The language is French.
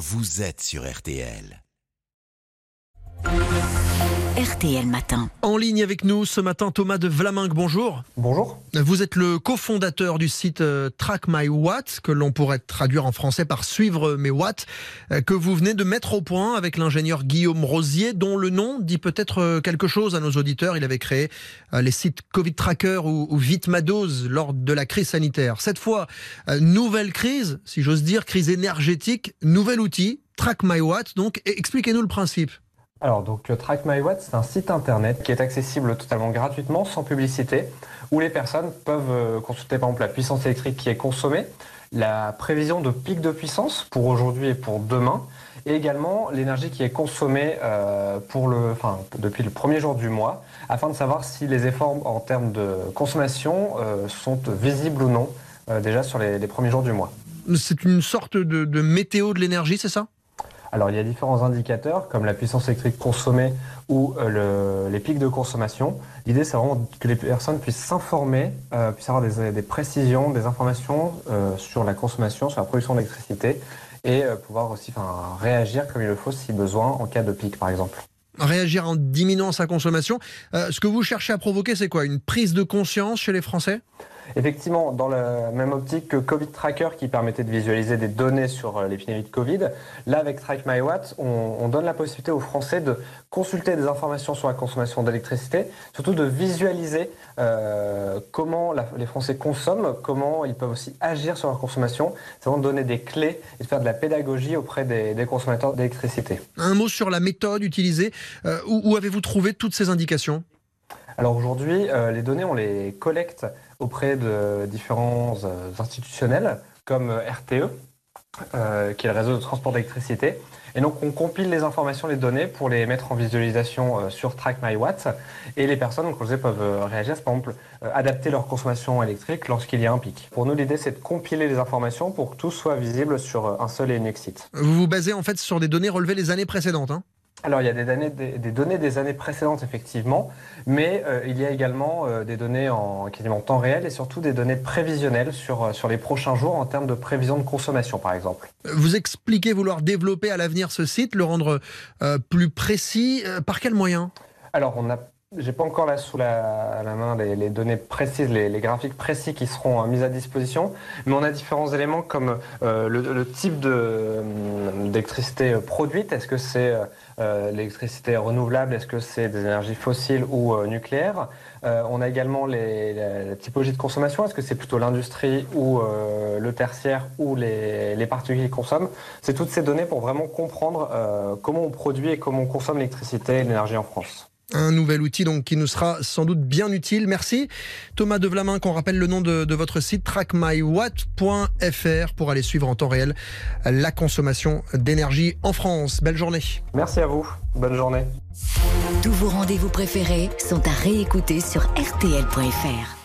vous êtes sur RTL. RTL Matin. En ligne avec nous ce matin, Thomas de Vlaminck, bonjour. Bonjour. Vous êtes le cofondateur du site euh, Track My Watt, que l'on pourrait traduire en français par Suivre mes watts, euh, que vous venez de mettre au point avec l'ingénieur Guillaume Rosier, dont le nom dit peut-être euh, quelque chose à nos auditeurs. Il avait créé les sites Covid Tracker ou, ou Vite ma dose lors de la crise sanitaire. Cette fois, nouvelle crise, si j'ose dire, crise énergétique, nouvel outil, Track My Watt. Donc, expliquez-nous le principe. Alors, donc, Track My Watt, c'est un site internet qui est accessible totalement gratuitement, sans publicité, où les personnes peuvent euh, consulter par exemple la puissance électrique qui est consommée, la prévision de pic de puissance pour aujourd'hui et pour demain, et également l'énergie qui est consommée euh, pour le, enfin, depuis le premier jour du mois, afin de savoir si les efforts en termes de consommation euh, sont visibles ou non déjà sur les, premiers jours du mois. C'est une sorte de météo de l'énergie, c'est ça? Alors il y a différents indicateurs comme la puissance électrique consommée ou euh, les pics de consommation. L'idée c'est vraiment que les personnes puissent s'informer, euh, puissent avoir des, précisions, des informations euh, sur la consommation, sur la production d'électricité et pouvoir aussi réagir comme il le faut si besoin en cas de pic par exemple réagir en diminuant sa consommation. ce que vous cherchez à provoquer, c'est quoi? Une prise de conscience chez les Français? Effectivement, dans la même optique que Covid Tracker qui permettait de visualiser des données sur euh, l'épidémie de Covid, là avec Track My Watt, on, donne la possibilité aux Français de consulter des informations sur la consommation d'électricité, surtout de visualiser euh, comment les Français consomment, comment ils peuvent aussi agir sur leur consommation. C'est vraiment de donner des clés et de faire de la pédagogie auprès des, consommateurs d'électricité. Un mot sur la méthode utilisée. Euh, où avez-vous trouvé toutes ces indications? Alors aujourd'hui, euh, les données, on les collecte auprès de différents euh, institutionnels comme euh, RTE, qui est le réseau de transport d'électricité. Et donc on compile les informations, les données pour les mettre en visualisation sur Track. Et les personnes, comme je disais, peuvent réagir, par exemple, adapter leur consommation électrique lorsqu'il y a un pic. Pour nous, l'idée, c'est de compiler les informations pour que tout soit visible sur un seul et unique site. Vous vous basez en fait sur des données relevées les années précédentes hein? Alors il y a des données des, données des années précédentes effectivement, mais euh, il y a également euh, des données en quasiment temps réel et surtout des données prévisionnelles sur, euh, sur les prochains jours en termes de prévision de consommation par exemple. Vous expliquez vouloir développer à l'avenir ce site, le rendre plus précis. par quel moyen Alors on a j'ai pas encore là sous la, main les, données précises, les, graphiques précis qui seront mis à disposition, mais on a différents éléments comme le, type d'électricité produite. Est-ce que c'est euh, l'électricité renouvelable, est-ce que c'est des énergies fossiles ou euh, nucléaires? Euh, On a également la, typologie de consommation, est-ce que c'est plutôt l'industrie ou le tertiaire ou les particuliers qui consomment? C'est toutes ces données pour vraiment comprendre comment on produit et comment on consomme l'électricité et l'énergie en France. Un nouvel outil donc qui nous sera sans doute bien utile. Merci Thomas de Vlamin, qu'on rappelle le nom de, de votre site trackmywatt.fr pour aller suivre en temps réel la consommation d'énergie en France. Belle journée. Merci à vous. Bonne journée. Tous vos rendez-vous préférés sont à réécouter sur rtl.fr.